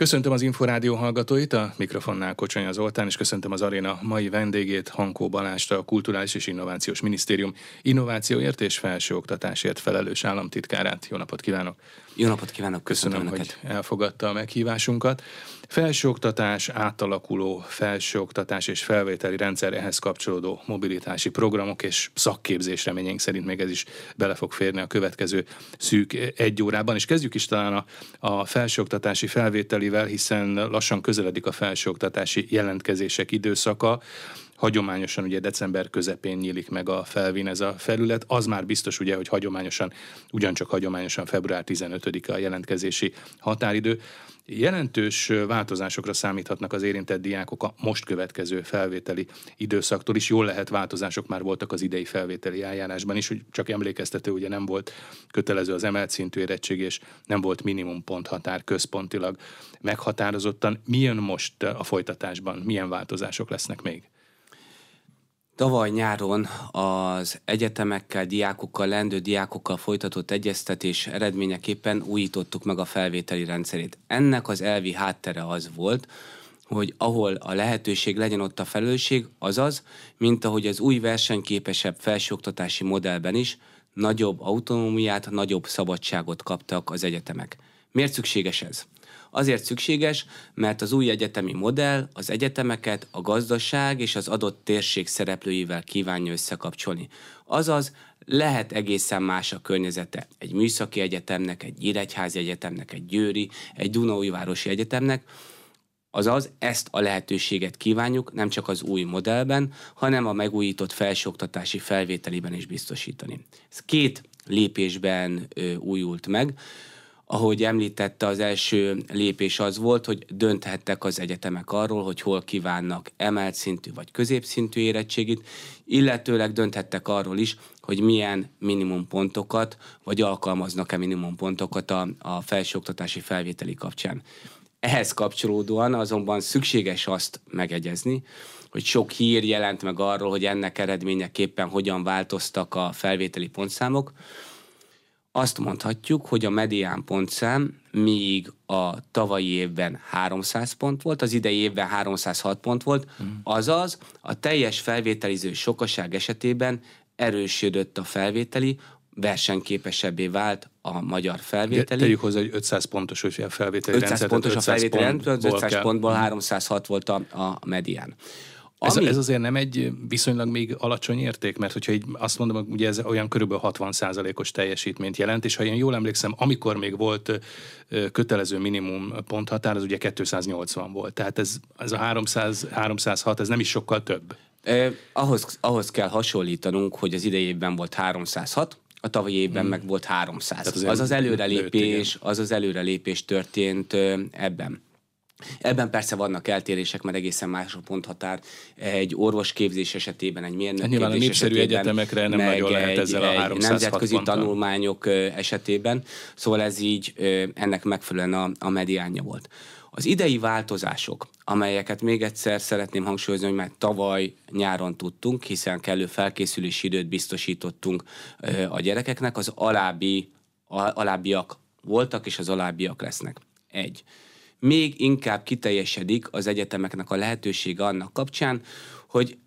Köszöntöm az Inforádió hallgatóit, a mikrofonnál Kocsonya Zoltán, és köszöntöm az aréna mai vendégét, Hankó Balást, a Kulturális és Innovációs Minisztérium innovációért és felsőoktatásért felelős államtitkárát. Jó napot kívánok! Jó napot kívánok! Köszönöm, Köszönöm hogy elfogadta a meghívásunkat. Felsőoktatás, átalakuló felsőoktatás és felvételi rendszer ehhez kapcsolódó mobilitási programok és szakképzés reményénk szerint még ez is bele fog férni a következő szűk egy órában. És kezdjük is talán a, a felsőoktatási felvételivel, hiszen lassan közeledik a felsőoktatási jelentkezések időszaka hagyományosan ugye december közepén nyílik meg a felvin ez a felület, az már biztos ugye, hogy hagyományosan, ugyancsak hagyományosan február 15-a a jelentkezési határidő. Jelentős változásokra számíthatnak az érintett diákok a most következő felvételi időszaktól is. Jól lehet változások már voltak az idei felvételi eljárásban is, hogy csak emlékeztető, ugye nem volt kötelező az emelt szintű érettség, és nem volt minimum ponthatár központilag meghatározottan. Milyen most a folytatásban? Milyen változások lesznek még? Tavaly nyáron az egyetemekkel, diákokkal, lendő diákokkal folytatott egyeztetés eredményeképpen újítottuk meg a felvételi rendszerét. Ennek az elvi háttere az volt, hogy ahol a lehetőség legyen ott a felelősség, azaz, mint ahogy az új versenyképesebb felsőoktatási modellben is, nagyobb autonómiát, nagyobb szabadságot kaptak az egyetemek. Miért szükséges ez? Azért szükséges, mert az új egyetemi modell az egyetemeket a gazdaság és az adott térség szereplőivel kívánja összekapcsolni. Azaz, lehet egészen más a környezete egy műszaki egyetemnek, egy Nyíregyházi egyetemnek, egy Győri, egy Dunaújvárosi egyetemnek, Azaz ezt a lehetőséget kívánjuk nem csak az új modellben, hanem a megújított felsőoktatási felvételiben is biztosítani. Ez két lépésben ö, újult meg ahogy említette, az első lépés az volt, hogy dönthettek az egyetemek arról, hogy hol kívánnak emelt szintű vagy középszintű érettségit, illetőleg dönthettek arról is, hogy milyen minimum pontokat, vagy alkalmaznak-e minimum pontokat a, a felsőoktatási felvételi kapcsán. Ehhez kapcsolódóan azonban szükséges azt megegyezni, hogy sok hír jelent meg arról, hogy ennek eredményeképpen hogyan változtak a felvételi pontszámok, azt mondhatjuk, hogy a medián pontszám míg a tavalyi évben 300 pont volt, az idei évben 306 pont volt, mm. azaz a teljes felvételiző sokaság esetében erősödött a felvételi, versenyképesebbé vált a magyar felvételi. Tegyük hozzá, hogy 500 pontos a felvételi 500 rendszer, pontos 500 a felvételi rendszer, 500 kell. pontból 306 volt a, a medián. Ez, Ami... ez azért nem egy viszonylag még alacsony érték, mert hogyha így azt mondom, ugye ez olyan körülbelül 60 os teljesítményt jelent, és ha én jól emlékszem, amikor még volt kötelező minimum ponthatár, az ugye 280 volt. Tehát ez, ez a 300, 306, ez nem is sokkal több. Eh, ahhoz, ahhoz kell hasonlítanunk, hogy az idejében volt 306, a tavalyi évben hmm. meg volt 300. Az, az előrelépés, az az előrelépés történt ebben. Ebben persze vannak eltérések, mert egészen más a ponthatár. Egy orvosképzés esetében, egy mérnök Nyilván a népszerű egyetemekre nem nagyon lehet ezzel a 360 nemzetközi ponttal. tanulmányok esetében, szóval ez így ennek megfelelően a, a mediánja volt. Az idei változások, amelyeket még egyszer szeretném hangsúlyozni, hogy már tavaly nyáron tudtunk, hiszen kellő felkészülési időt biztosítottunk a gyerekeknek, az alábbi, alábbiak voltak, és az alábbiak lesznek. Egy még inkább kiteljesedik az egyetemeknek a lehetősége annak kapcsán, hogy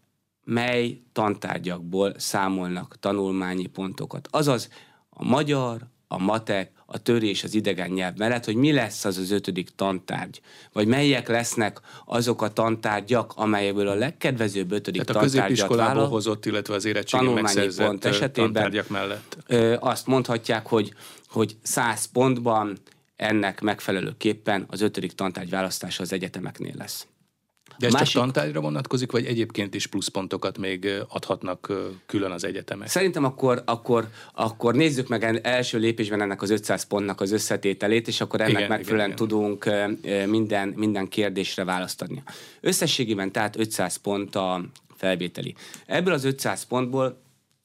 mely tantárgyakból számolnak tanulmányi pontokat. Azaz a magyar, a matek, a törés az idegen nyelv mellett, hogy mi lesz az az ötödik tantárgy, vagy melyek lesznek azok a tantárgyak, amelyekből a legkedvezőbb ötödik Tehát a középiskolából vállal, hozott, illetve az érettségi megszerzett pont esetében tantárgyak mellett. Ö, azt mondhatják, hogy, hogy 100 pontban ennek megfelelőképpen az ötödik tantárgy választása az egyetemeknél lesz. De ez másik... csak tantárgyra vonatkozik, vagy egyébként is pluszpontokat még adhatnak külön az egyetemek? Szerintem akkor, akkor, akkor nézzük meg első lépésben ennek az 500 pontnak az összetételét, és akkor ennek igen, megfelelően igen, tudunk minden, minden kérdésre választ adni. Összességében tehát 500 pont a felvételi. Ebből az 500 pontból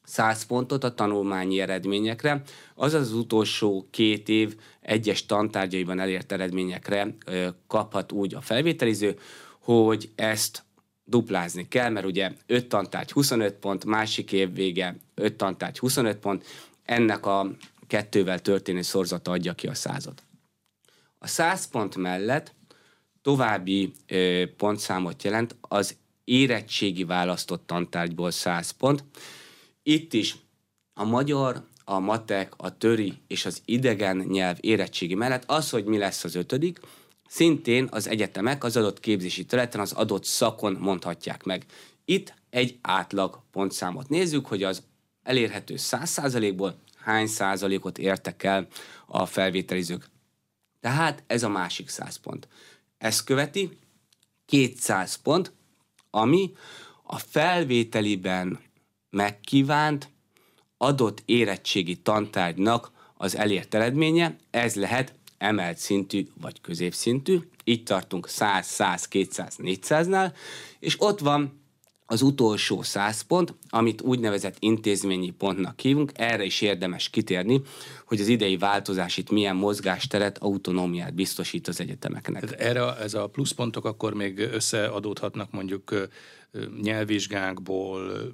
100 pontot a tanulmányi eredményekre, azaz az utolsó két év egyes tantárgyaiban elért eredményekre kaphat úgy a felvételiző, hogy ezt duplázni kell, mert ugye 5 tantárgy 25 pont, másik év vége 5 tantárgy 25 pont, ennek a kettővel történő szorzata adja ki a század. A 100 pont mellett további pontszámot jelent, az érettségi választott tantárgyból 100 pont. Itt is a magyar, a matek, a töri és az idegen nyelv érettségi mellett az, hogy mi lesz az ötödik, szintén az egyetemek az adott képzési területen az adott szakon mondhatják meg. Itt egy átlag pontszámot nézzük, hogy az elérhető 100%-ból hány százalékot értek el a felvételizők. Tehát ez a másik 100 pont. Ez követi 200 pont, ami a felvételiben megkívánt adott érettségi tantárgynak az elért eredménye, ez lehet emelt szintű vagy középszintű, így tartunk 100, 100, 200, 400-nál, és ott van az utolsó 100 pont, amit úgynevezett intézményi pontnak hívunk, erre is érdemes kitérni, hogy az idei változás itt milyen mozgásteret, autonómiát biztosít az egyetemeknek. Erre ez a pluszpontok akkor még összeadódhatnak mondjuk nyelvvizsgákból,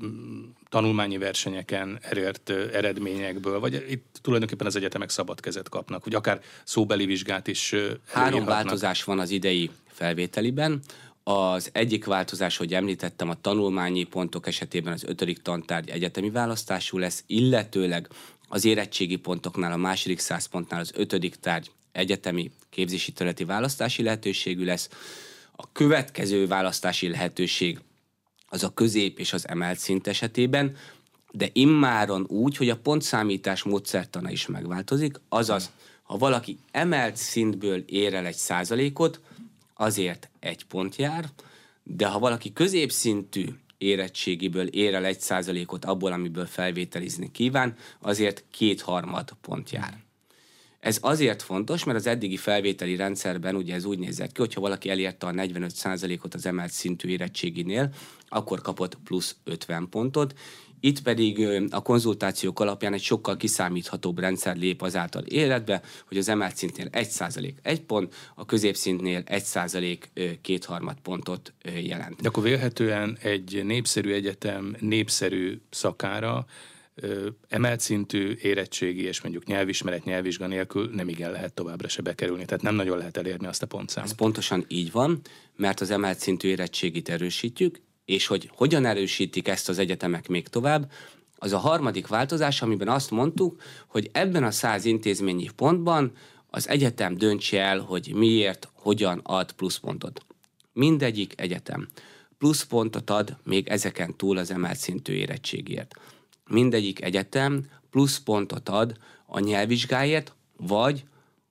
tanulmányi versenyeken elért eredményekből, vagy itt tulajdonképpen az egyetemek szabad kezet kapnak, hogy akár szóbeli vizsgát is Három változás van az idei felvételiben. Az egyik változás, hogy említettem, a tanulmányi pontok esetében az ötödik tantárgy egyetemi választású lesz, illetőleg az érettségi pontoknál, a második száz pontnál az ötödik tárgy egyetemi képzési területi választási lehetőségű lesz. A következő választási lehetőség az a közép és az emelt szint esetében, de immáron úgy, hogy a pontszámítás módszertana is megváltozik, azaz, ha valaki emelt szintből ér el egy százalékot, azért egy pont jár, de ha valaki középszintű érettségiből ér el egy százalékot abból, amiből felvételizni kíván, azért kétharmad pont jár. Ez azért fontos, mert az eddigi felvételi rendszerben ugye ez úgy nézett ki, hogyha valaki elérte a 45%-ot az emelt szintű érettséginél, akkor kapott plusz 50 pontot, itt pedig a konzultációk alapján egy sokkal kiszámíthatóbb rendszer lép azáltal életbe, hogy az emelt szintnél 1% 1 pont, a középszintnél 1% kétharmad pontot jelent. De akkor vélhetően egy népszerű egyetem népszerű szakára emelt szintű érettségi és mondjuk nyelvismeret, nyelvvizsga nélkül nem igen lehet továbbra se bekerülni, tehát nem nagyon lehet elérni azt a pontszámot. Ez pontosan így van, mert az emelt szintű érettségit erősítjük, és hogy hogyan erősítik ezt az egyetemek még tovább, az a harmadik változás, amiben azt mondtuk, hogy ebben a száz intézményi pontban az egyetem döntse el, hogy miért, hogyan ad pluszpontot. Mindegyik egyetem pluszpontot ad még ezeken túl az emelt szintű érettségért. Mindegyik egyetem pluszpontot ad a nyelvvizsgáért, vagy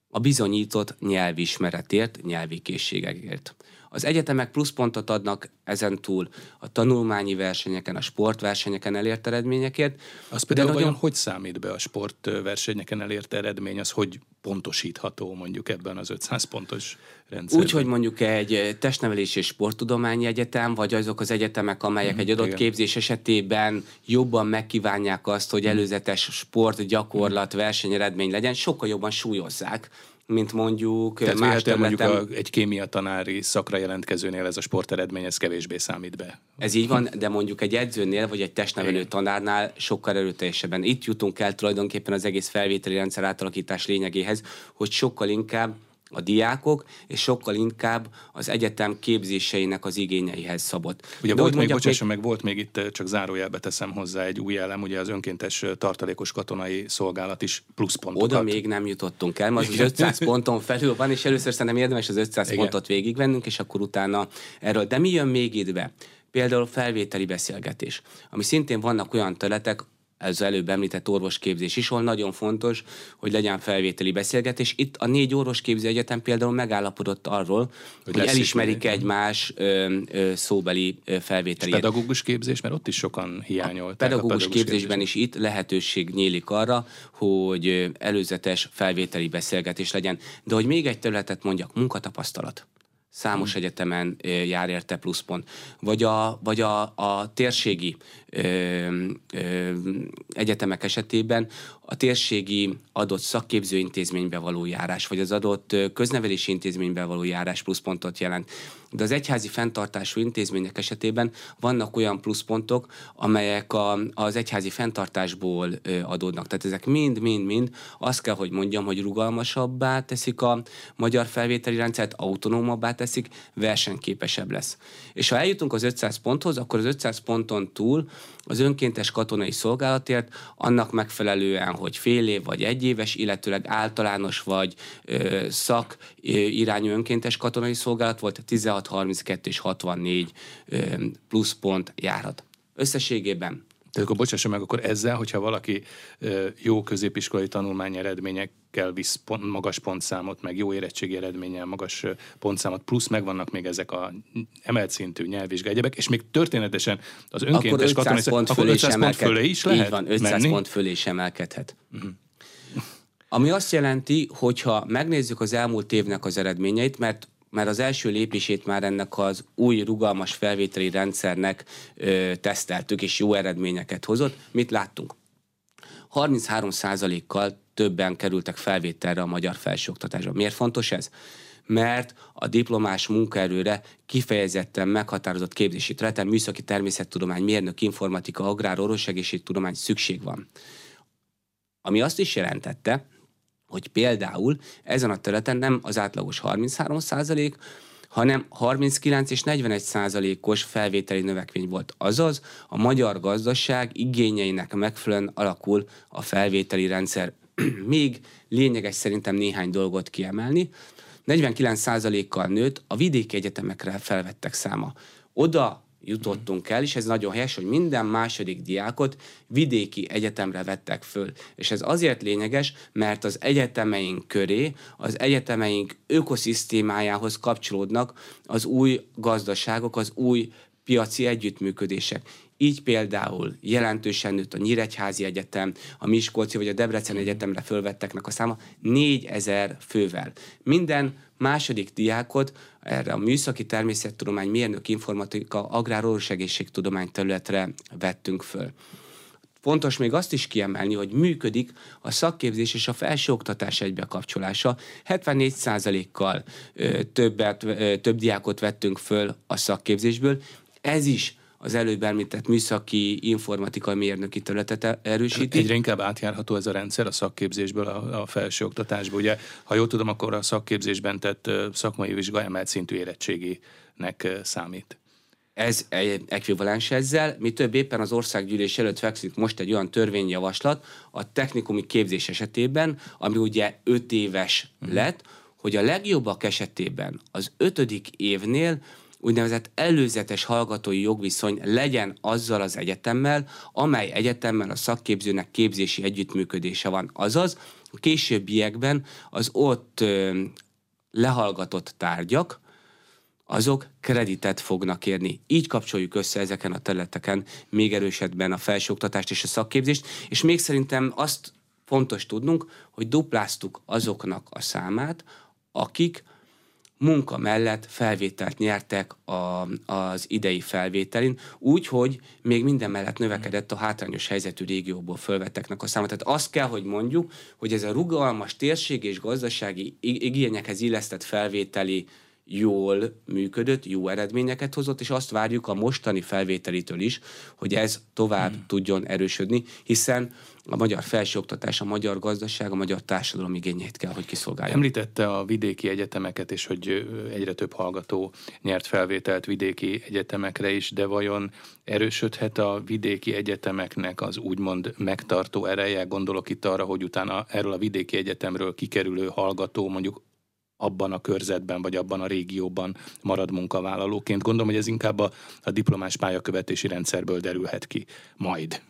a bizonyított nyelvismeretért, nyelvi készségekért. Az egyetemek pluszpontot adnak ezen túl a tanulmányi versenyeken, a sportversenyeken elért eredményekért. Az például nagyon... vajon hogy számít be a sportversenyeken elért eredmény, az hogy pontosítható mondjuk ebben az 500 pontos rendszerben? Úgy, hogy mondjuk egy testnevelési és sporttudományi egyetem, vagy azok az egyetemek, amelyek mm, egy adott igen. képzés esetében jobban megkívánják azt, hogy mhm. előzetes sport, gyakorlat, versenyeredmény legyen, sokkal jobban súlyozzák mint mondjuk Tehát más területen... mondjuk a, egy kémia tanári szakra jelentkezőnél ez a sporteredmény, ez kevésbé számít be. Ez így van, de mondjuk egy edzőnél, vagy egy testnevelő tanárnál sokkal erőteljesebben. Itt jutunk el tulajdonképpen az egész felvételi rendszer átalakítás lényegéhez, hogy sokkal inkább a diákok, és sokkal inkább az egyetem képzéseinek az igényeihez szabott. Ugye De volt még, bocsásson még... meg, volt még itt, csak zárójelbe teszem hozzá egy új elem, ugye az önkéntes tartalékos katonai szolgálat is pluszpontokat. Oda még nem jutottunk el, az, az 500 ponton felül van, és először szerintem érdemes az 500 Igen. pontot végigvennünk, és akkor utána erről. De mi jön még itt be? Például felvételi beszélgetés, ami szintén vannak olyan területek, ez előbb említett orvosképzés is, ahol nagyon fontos, hogy legyen felvételi beszélgetés. Itt a négy orvosképző egyetem például megállapodott arról, hogy, hogy elismerik egymás ö, ö, szóbeli felvételi. Pedagógus képzés, mert ott is sokan hiányolták. A pedagógus, a pedagógus képzésben képzés. is itt lehetőség nyílik arra, hogy előzetes felvételi beszélgetés legyen. De hogy még egy területet mondjak, munkatapasztalat számos hmm. egyetemen jár érte pluszpont. Vagy a, vagy a, a térségi egyetemek esetében a térségi adott szakképzőintézménybe való járás, vagy az adott köznevelési intézménybe való járás pluszpontot jelent. De az egyházi fenntartású intézmények esetében vannak olyan pluszpontok, amelyek a, az egyházi fenntartásból adódnak. Tehát ezek mind-mind-mind azt kell, hogy mondjam, hogy rugalmasabbá teszik a magyar felvételi rendszert, autonómabbá teszik, versenyképesebb lesz. És ha eljutunk az 500 ponthoz, akkor az 500 ponton túl az önkéntes katonai szolgálatért annak megfelelően, hogy fél év vagy egy éves, illetőleg általános vagy ö, szak ö, irányú önkéntes katonai szolgálat volt, 16, 32 és 64 ö, plusz pont járhat. Összességében tehát akkor bocsássa meg, akkor ezzel, hogyha valaki jó középiskolai tanulmány eredményekkel visz pont, magas pontszámot, meg jó érettségi eredménnyel magas pontszámot, plusz megvannak még ezek a emelt szintű nyelvvizsga egyebek, és még történetesen az önkéntes akkor 500 katonai... pont fölé, akkor 500 pont fölé is lehet Így van, 500 menni? pont fölé is emelkedhet. Uh-huh. Ami azt jelenti, hogyha megnézzük az elmúlt évnek az eredményeit, mert mert az első lépését már ennek az új rugalmas felvételi rendszernek ö, teszteltük, és jó eredményeket hozott. Mit láttunk? 33%-kal többen kerültek felvételre a magyar felsőoktatásba. Miért fontos ez? mert a diplomás munkaerőre kifejezetten meghatározott képzési területen műszaki természettudomány, mérnök, informatika, agrár, orvosegészségtudomány szükség van. Ami azt is jelentette, hogy például ezen a területen nem az átlagos 33 százalék, hanem 39 és 41 százalékos felvételi növekmény volt. Azaz a magyar gazdaság igényeinek megfelelően alakul a felvételi rendszer. Még lényeges szerintem néhány dolgot kiemelni. 49 százalékkal nőtt a vidéki egyetemekre felvettek száma. Oda jutottunk el, és ez nagyon helyes, hogy minden második diákot vidéki egyetemre vettek föl. És ez azért lényeges, mert az egyetemeink köré, az egyetemeink ökoszisztémájához kapcsolódnak az új gazdaságok, az új piaci együttműködések. Így például jelentősen nőtt a Nyíregyházi Egyetem, a Miskolci vagy a Debrecen Egyetemre fölvetteknek a száma 4000 fővel. Minden második diákot erre a műszaki természettudomány, mérnök informatika, agrár egészségtudomány területre vettünk föl. Fontos még azt is kiemelni, hogy működik a szakképzés és a felsőoktatás egybekapcsolása. 74%-kal többet, több diákot vettünk föl a szakképzésből. Ez is az előbb említett műszaki informatikai mérnöki területet erősíti. Egyre inkább átjárható ez a rendszer a szakképzésből a, a felsőoktatásba. Ugye, ha jól tudom, akkor a szakképzésben tett szakmai vizsga emelt szintű érettséginek számít. Ez ekvivalens ezzel, mi több éppen az országgyűlés előtt fekszik most egy olyan törvényjavaslat a technikumi képzés esetében, ami ugye öt éves uh-huh. lett, hogy a legjobbak esetében az ötödik évnél úgynevezett előzetes hallgatói jogviszony legyen azzal az egyetemmel, amely egyetemmel a szakképzőnek képzési együttműködése van. Azaz, a későbbiekben az ott lehallgatott tárgyak, azok kreditet fognak érni. Így kapcsoljuk össze ezeken a területeken még erősebben a felsőoktatást és a szakképzést, és még szerintem azt fontos tudnunk, hogy dupláztuk azoknak a számát, akik munka mellett felvételt nyertek a, az idei felvételin, úgy, hogy még minden mellett növekedett a hátrányos helyzetű régióból fölvetteknek a száma. Tehát azt kell, hogy mondjuk, hogy ez a rugalmas térség és gazdasági igényekhez illesztett felvételi jól működött, jó eredményeket hozott, és azt várjuk a mostani felvételitől is, hogy ez tovább hmm. tudjon erősödni, hiszen a magyar felsőoktatás, a magyar gazdaság, a magyar társadalom igényeit kell, hogy kiszolgálja. Említette a vidéki egyetemeket, és hogy egyre több hallgató nyert felvételt vidéki egyetemekre is, de vajon erősödhet a vidéki egyetemeknek az úgymond megtartó ereje? Gondolok itt arra, hogy utána erről a vidéki egyetemről kikerülő hallgató mondjuk abban a körzetben, vagy abban a régióban marad munkavállalóként. Gondolom, hogy ez inkább a, a diplomás pályakövetési rendszerből derülhet ki majd.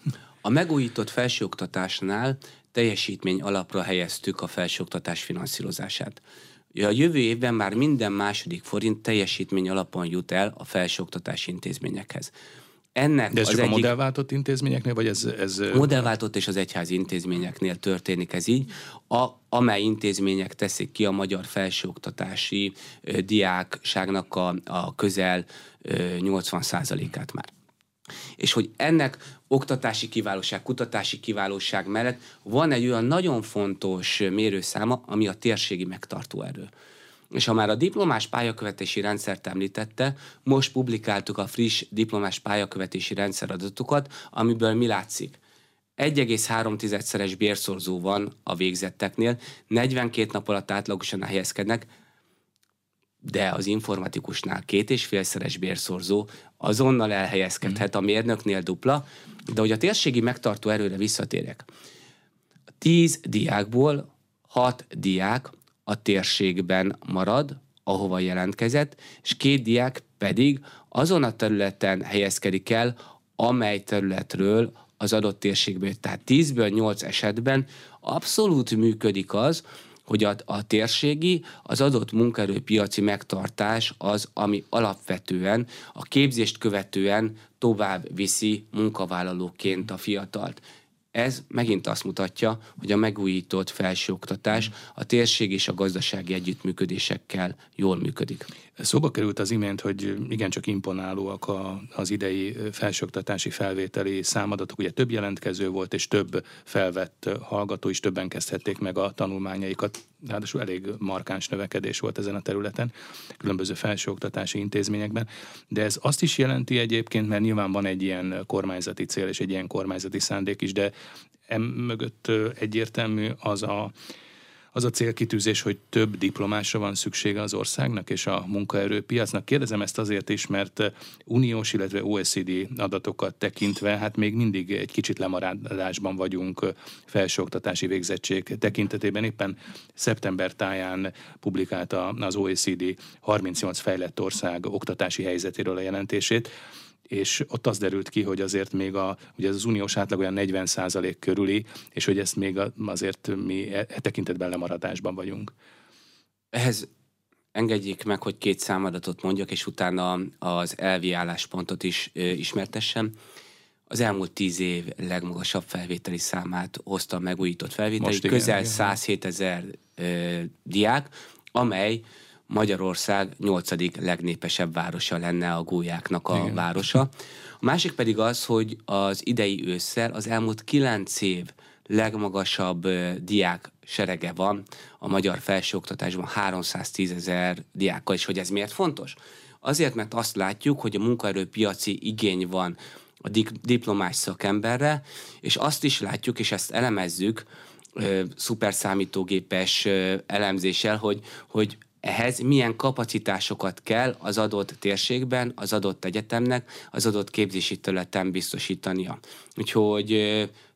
A megújított felsőoktatásnál teljesítmény alapra helyeztük a felsőoktatás finanszírozását. A jövő évben már minden második forint teljesítmény alapon jut el a felsőoktatási intézményekhez. Ennek De ez az csak egyik... a modellváltott intézményeknél, vagy ez... ez... Modellváltott és az egyházi intézményeknél történik ez így, a, amely intézmények teszik ki a magyar felsőoktatási ö, diákságnak a, a közel ö, 80%-át már. És hogy ennek oktatási kiválóság, kutatási kiválóság mellett van egy olyan nagyon fontos mérőszáma, ami a térségi megtartó erő. És ha már a diplomás pályakövetési rendszert említette, most publikáltuk a friss diplomás pályakövetési rendszer adatokat, amiből mi látszik? 1,3-szeres bérszorzó van a végzetteknél, 42 nap alatt átlagosan helyezkednek, de az informatikusnál két és félszeres bérszorzó azonnal elhelyezkedhet, a mérnöknél dupla, de hogy a térségi megtartó erőre visszatérek. Tíz diákból hat diák a térségben marad, ahova jelentkezett, és két diák pedig azon a területen helyezkedik el, amely területről az adott térségbe jött. Tehát 10-ből 8 esetben abszolút működik az, hogy a, a térségi, az adott munkaerőpiaci megtartás az, ami alapvetően a képzést követően tovább viszi munkavállalóként a fiatalt. Ez megint azt mutatja, hogy a megújított felsőoktatás a térség és a gazdasági együttműködésekkel jól működik. Szóba került az imént, hogy igencsak imponálóak a, az idei felsőoktatási felvételi számadatok. Ugye több jelentkező volt, és több felvett hallgató is, többen kezdhették meg a tanulmányaikat. Ráadásul elég markáns növekedés volt ezen a területen, különböző felsőoktatási intézményekben. De ez azt is jelenti egyébként, mert nyilván van egy ilyen kormányzati cél és egy ilyen kormányzati szándék is, de em mögött egyértelmű az a az a célkitűzés, hogy több diplomásra van szüksége az országnak és a munkaerőpiacnak. Kérdezem ezt azért is, mert uniós, illetve OECD adatokat tekintve, hát még mindig egy kicsit lemaradásban vagyunk felsőoktatási végzettség tekintetében. Éppen szeptember táján publikálta az OECD 38 fejlett ország oktatási helyzetéről a jelentését és ott az derült ki, hogy azért még a, ugye ez az uniós átlag olyan 40% körüli, és hogy ezt még azért mi e, e tekintetben lemaradásban vagyunk. Ehhez engedjék meg, hogy két számadatot mondjak, és utána az elvi álláspontot is ö, ismertessem. Az elmúlt tíz év legmagasabb felvételi számát hozta a megújított felvételi, Most igen, közel igen. 107 ezer diák, amely Magyarország nyolcadik legnépesebb városa lenne a gólyáknak a Igen. városa. A másik pedig az, hogy az idei ősszel az elmúlt kilenc év legmagasabb diák serege van a magyar felsőoktatásban 310 ezer diákkal, és hogy ez miért fontos? Azért, mert azt látjuk, hogy a munkaerőpiaci igény van a diplomás szakemberre, és azt is látjuk, és ezt elemezzük, szuperszámítógépes elemzéssel, hogy, hogy ehhez milyen kapacitásokat kell az adott térségben, az adott egyetemnek, az adott képzési területen biztosítania. Úgyhogy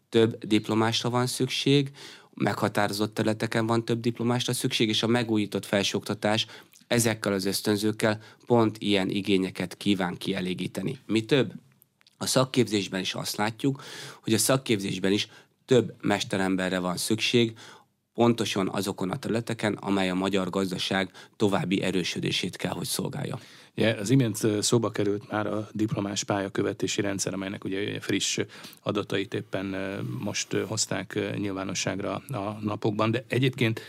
több diplomásra van szükség, meghatározott területeken van több diplomásra szükség, és a megújított felsőoktatás ezekkel az ösztönzőkkel pont ilyen igényeket kíván kielégíteni. Mi több? A szakképzésben is azt látjuk, hogy a szakképzésben is több mesteremberre van szükség, pontosan azokon a területeken, amely a magyar gazdaság további erősödését kell, hogy szolgálja. Ja, az imént szóba került már a diplomás pályakövetési rendszer, amelynek ugye friss adatait éppen most hozták nyilvánosságra a napokban, de egyébként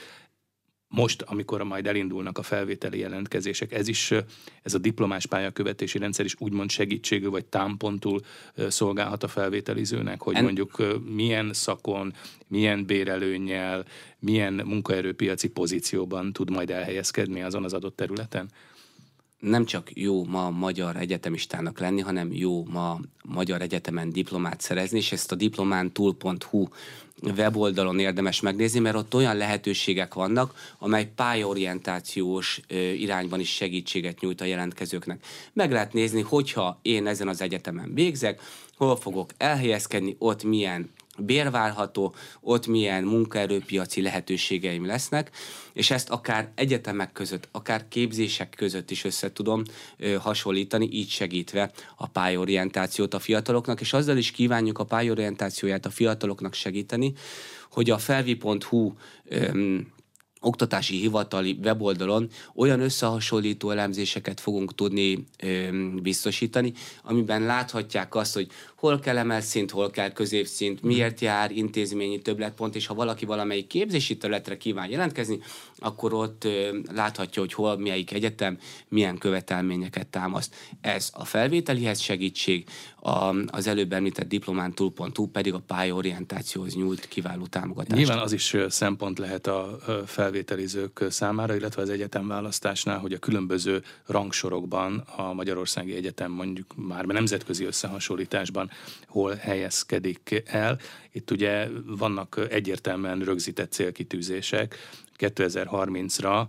most, amikor majd elindulnak a felvételi jelentkezések, ez is, ez a diplomás pályakövetési rendszer is úgymond segítségű vagy támpontul szolgálhat a felvételizőnek, hogy en... mondjuk milyen szakon, milyen bérelőnyel, milyen munkaerőpiaci pozícióban tud majd elhelyezkedni azon az adott területen? Nem csak jó ma magyar egyetemistának lenni, hanem jó ma magyar egyetemen diplomát szerezni, és ezt a diplomántul.hu weboldalon érdemes megnézni, mert ott olyan lehetőségek vannak, amely pályaorientációs irányban is segítséget nyújt a jelentkezőknek. Meg lehet nézni, hogyha én ezen az egyetemen végzek, hol fogok elhelyezkedni, ott milyen bérválható, ott milyen munkaerőpiaci lehetőségeim lesznek, és ezt akár egyetemek között, akár képzések között is össze tudom ö, hasonlítani, így segítve a pályorientációt a fiataloknak, és azzal is kívánjuk a pályorientációját a fiataloknak segíteni, hogy a felvi.hu oktatási hivatali weboldalon olyan összehasonlító elemzéseket fogunk tudni ö, biztosítani, amiben láthatják azt, hogy hol kell emelszint, hol kell középszint, miért jár intézményi többletpont, és ha valaki valamelyik képzési területre kíván jelentkezni, akkor ott láthatja, hogy hol, melyik egyetem milyen követelményeket támaszt. Ez a felvételihez segítség, a, az előbb említett diplomántul.hu pedig a pályaorientációhoz nyújt kiváló támogatás. Nyilván az is szempont lehet a felvételizők számára, illetve az egyetem választásnál, hogy a különböző rangsorokban a Magyarországi Egyetem mondjuk már nemzetközi összehasonlításban hol helyezkedik el. Itt ugye vannak egyértelműen rögzített célkitűzések. 2030-ra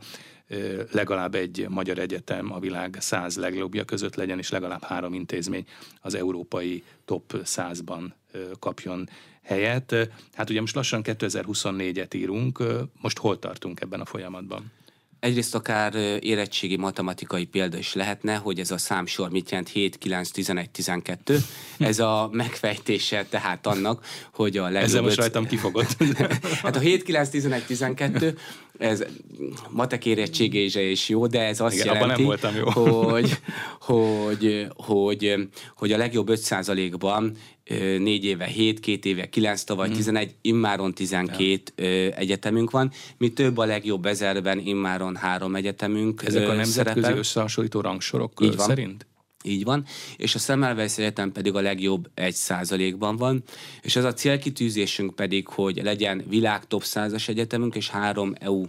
legalább egy magyar egyetem a világ száz legjobbja között legyen, és legalább három intézmény az európai top 100-ban kapjon helyet. Hát ugye most lassan 2024-et írunk, most hol tartunk ebben a folyamatban? Egyrészt akár érettségi matematikai példa is lehetne, hogy ez a számsor mit jelent 7, 9, 11, 12. Ez a megfejtése tehát annak, hogy a legjobb... Ezzel most rajtam kifogott. hát a 7, 9, 11, 12, ez matek érettségése is jó, de ez azt Igen, jelenti, nem voltam jó. Hogy, hogy, hogy, hogy a legjobb 5%-ban négy éve 7, két éve 9, tavaly mm. 11, immáron 12 ja. egyetemünk van. Mi több a legjobb ezerben, immáron három egyetemünk Ezek a nemzetközi szerepel. összehasonlító rangsorok Így van. szerint? Így van, és a Semmelweis Egyetem pedig a legjobb egy százalékban van, és az a célkitűzésünk pedig, hogy legyen világ top 100-as egyetemünk és három EU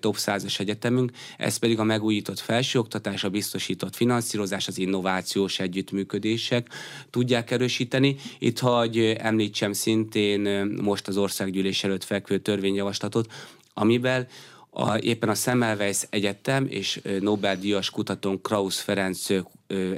top 100-as egyetemünk, ez pedig a megújított felsőoktatás, a biztosított finanszírozás, az innovációs együttműködések tudják erősíteni. Itt, hogy említsem szintén most az országgyűlés előtt fekvő törvényjavaslatot, amivel a, éppen a Semmelweis Egyetem és Nobel-díjas kutatón Krausz Ferenc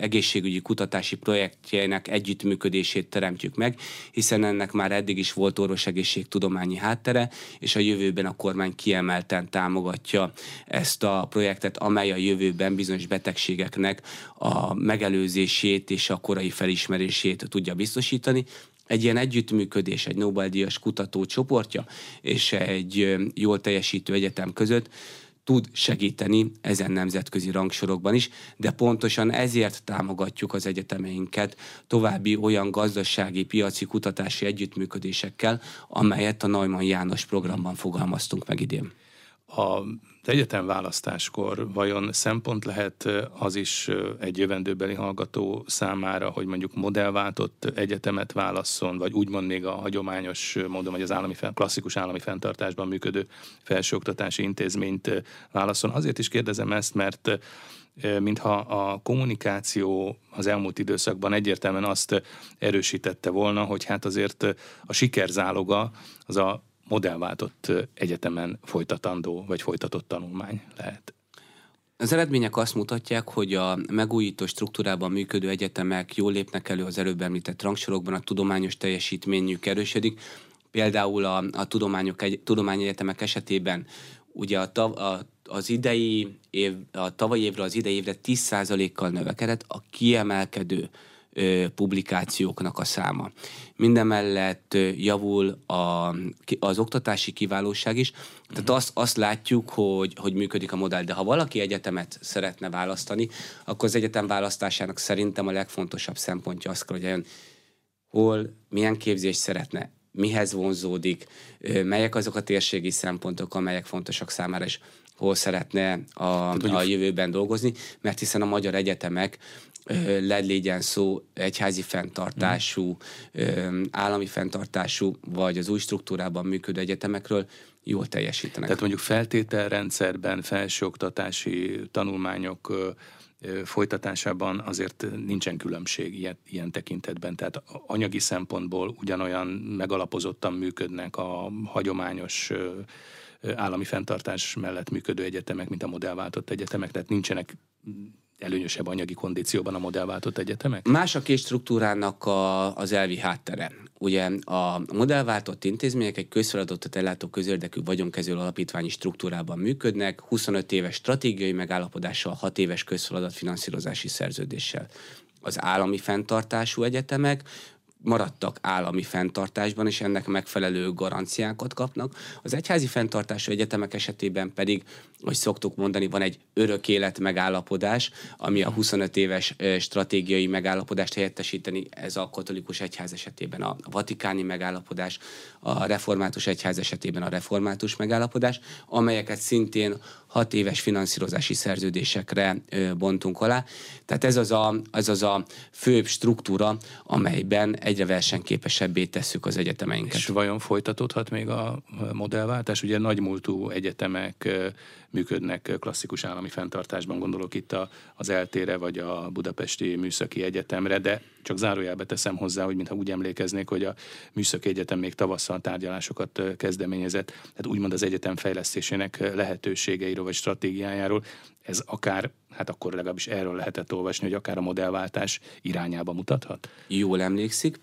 egészségügyi kutatási projektjének együttműködését teremtjük meg, hiszen ennek már eddig is volt orvosegészségtudományi háttere, és a jövőben a kormány kiemelten támogatja ezt a projektet, amely a jövőben bizonyos betegségeknek a megelőzését és a korai felismerését tudja biztosítani egy ilyen együttműködés egy Nobel-díjas kutatócsoportja és egy jól teljesítő egyetem között tud segíteni ezen nemzetközi rangsorokban is, de pontosan ezért támogatjuk az egyetemeinket további olyan gazdasági, piaci, kutatási együttműködésekkel, amelyet a Neumann János programban fogalmaztunk meg idén. A egyetem választáskor vajon szempont lehet az is egy jövendőbeli hallgató számára, hogy mondjuk modellváltott egyetemet válasszon, vagy úgymond még a hagyományos módon, vagy az állami, klasszikus állami fenntartásban működő felsőoktatási intézményt válasszon. Azért is kérdezem ezt, mert mintha a kommunikáció az elmúlt időszakban egyértelműen azt erősítette volna, hogy hát azért a sikerzáloga az a modellváltott egyetemen folytatandó vagy folytatott tanulmány lehet. Az eredmények azt mutatják, hogy a megújító struktúrában működő egyetemek jól lépnek elő az előbb említett rangsorokban, a tudományos teljesítményük erősödik. Például a, a tudományok, egy, tudományegyetemek esetében ugye a, a, az idei év, a tavalyi évre az idei évre 10%-kal növekedett a kiemelkedő publikációknak a száma. Mindemellett javul a, az oktatási kiválóság is, tehát azt, azt látjuk, hogy, hogy működik a modell, de ha valaki egyetemet szeretne választani, akkor az egyetem választásának szerintem a legfontosabb szempontja az kell, hogy olyan, hol, milyen képzést szeretne, mihez vonzódik, melyek azok a térségi szempontok, amelyek fontosak számára, és hol szeretne a, a jövőben dolgozni, mert hiszen a magyar egyetemek legyen szó egyházi fenntartású, állami fenntartású, vagy az új struktúrában működő egyetemekről, jól teljesítenek. Tehát mondjuk feltételrendszerben felsőoktatási tanulmányok folytatásában azért nincsen különbség ilyen, ilyen tekintetben. Tehát anyagi szempontból ugyanolyan megalapozottan működnek a hagyományos állami fenntartás mellett működő egyetemek, mint a modellváltott egyetemek, tehát nincsenek előnyösebb anyagi kondícióban a modellváltott egyetemek? Más a két struktúrának a, az elvi háttere. Ugye a modellváltott intézmények egy közfeladatot ellátó közérdekű vagyonkező alapítványi struktúrában működnek, 25 éves stratégiai megállapodással, 6 éves közfeladat finanszírozási szerződéssel. Az állami fenntartású egyetemek maradtak állami fenntartásban, és ennek megfelelő garanciákat kapnak. Az egyházi fenntartású egyetemek esetében pedig, hogy szoktuk mondani, van egy örök élet megállapodás, ami a 25 éves stratégiai megállapodást helyettesíteni, ez a katolikus egyház esetében a vatikáni megállapodás, a református egyház esetében a református megállapodás, amelyeket szintén hat éves finanszírozási szerződésekre bontunk alá. Tehát ez az a, ez az a főbb struktúra, amelyben egyre versenyképesebbé tesszük az egyetemeinket. És vajon folytatódhat még a modellváltás? Ugye nagymúltú egyetemek működnek klasszikus állami fenntartásban, gondolok itt a, az eltére vagy a Budapesti Műszaki Egyetemre, de csak zárójelbe teszem hozzá, hogy mintha úgy emlékeznék, hogy a Műszaki Egyetem még tavasszal tárgyalásokat kezdeményezett, tehát úgymond az egyetem fejlesztésének lehetőségeiről vagy stratégiájáról. Ez akár, hát akkor legalábbis erről lehetett olvasni, hogy akár a modellváltás irányába mutathat? Jól emlékszik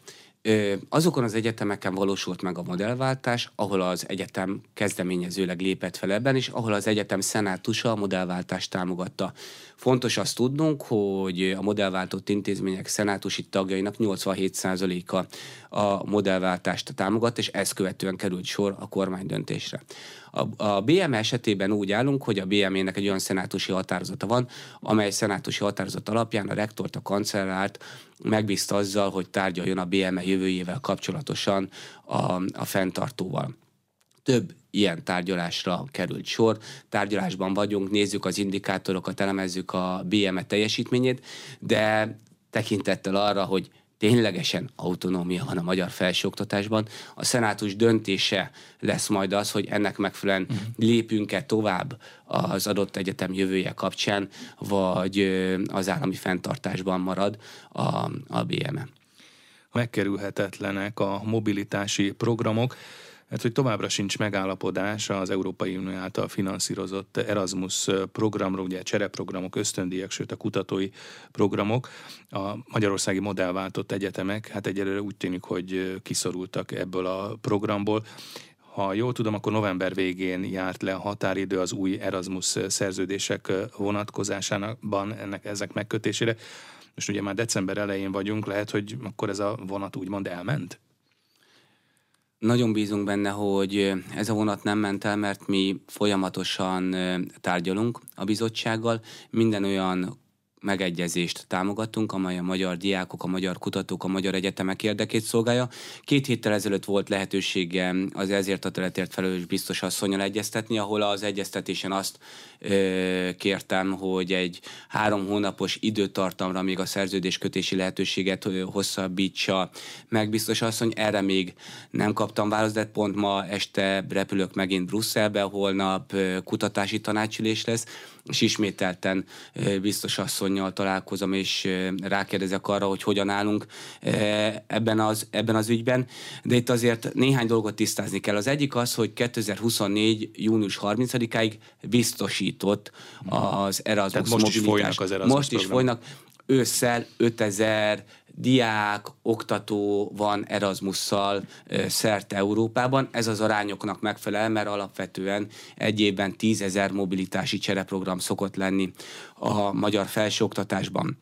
azokon az egyetemeken valósult meg a modellváltás, ahol az egyetem kezdeményezőleg lépett fel ebben, és ahol az egyetem szenátusa a modellváltást támogatta. Fontos azt tudnunk, hogy a modellváltott intézmények szenátusi tagjainak 87%-a a modellváltást támogat, és ezt követően került sor a kormány döntésre. A, a BM esetében úgy állunk, hogy a BM-nek egy olyan szenátusi határozata van, amely szenátusi határozat alapján a rektort, a kancellárt megbízta azzal, hogy tárgyaljon a BM jövőjével kapcsolatosan a, a fenntartóval. Több ilyen tárgyalásra került sor. Tárgyalásban vagyunk, nézzük az indikátorokat, elemezzük a BM teljesítményét, de tekintettel arra, hogy ténylegesen autonómia van a magyar felsőoktatásban. A szenátus döntése lesz majd az, hogy ennek megfelelően uh-huh. lépünk-e tovább az adott egyetem jövője kapcsán, vagy az állami fenntartásban marad a, a BME. Megkerülhetetlenek a mobilitási programok mert hogy továbbra sincs megállapodás az Európai Unió által finanszírozott Erasmus programról, ugye csereprogramok, ösztöndíjak, sőt a kutatói programok. A magyarországi modellváltott egyetemek, hát egyelőre úgy tűnik, hogy kiszorultak ebből a programból. Ha jól tudom, akkor november végén járt le a határidő az új Erasmus szerződések vonatkozásában ennek, ezek megkötésére. Most ugye már december elején vagyunk, lehet, hogy akkor ez a vonat úgymond elment? Nagyon bízunk benne, hogy ez a vonat nem ment el, mert mi folyamatosan tárgyalunk a bizottsággal. Minden olyan megegyezést támogatunk, amely a magyar diákok, a magyar kutatók, a magyar egyetemek érdekét szolgálja. Két héttel ezelőtt volt lehetősége az ezért a területért felelős biztos asszonyal egyeztetni, ahol az egyeztetésen azt ö, kértem, hogy egy három hónapos időtartamra még a szerződéskötési lehetőséget hosszabbítsa meg biztos asszony. Erre még nem kaptam választ, de pont ma este repülök megint Brüsszelbe, holnap kutatási tanácsülés lesz, és ismételten biztos asszonynal találkozom, és rákérdezek arra, hogy hogyan állunk ebben az, ebben az ügyben. De itt azért néhány dolgot tisztázni kell. Az egyik az, hogy 2024. június 30-áig biztosított az Erasmus Tehát most is folynak az Erasmus Most is folynak. Ősszel 5000 diák, oktató van Erasmusszal szerte Európában. Ez az arányoknak megfelel, mert alapvetően egy évben tízezer mobilitási csereprogram szokott lenni a magyar felsőoktatásban.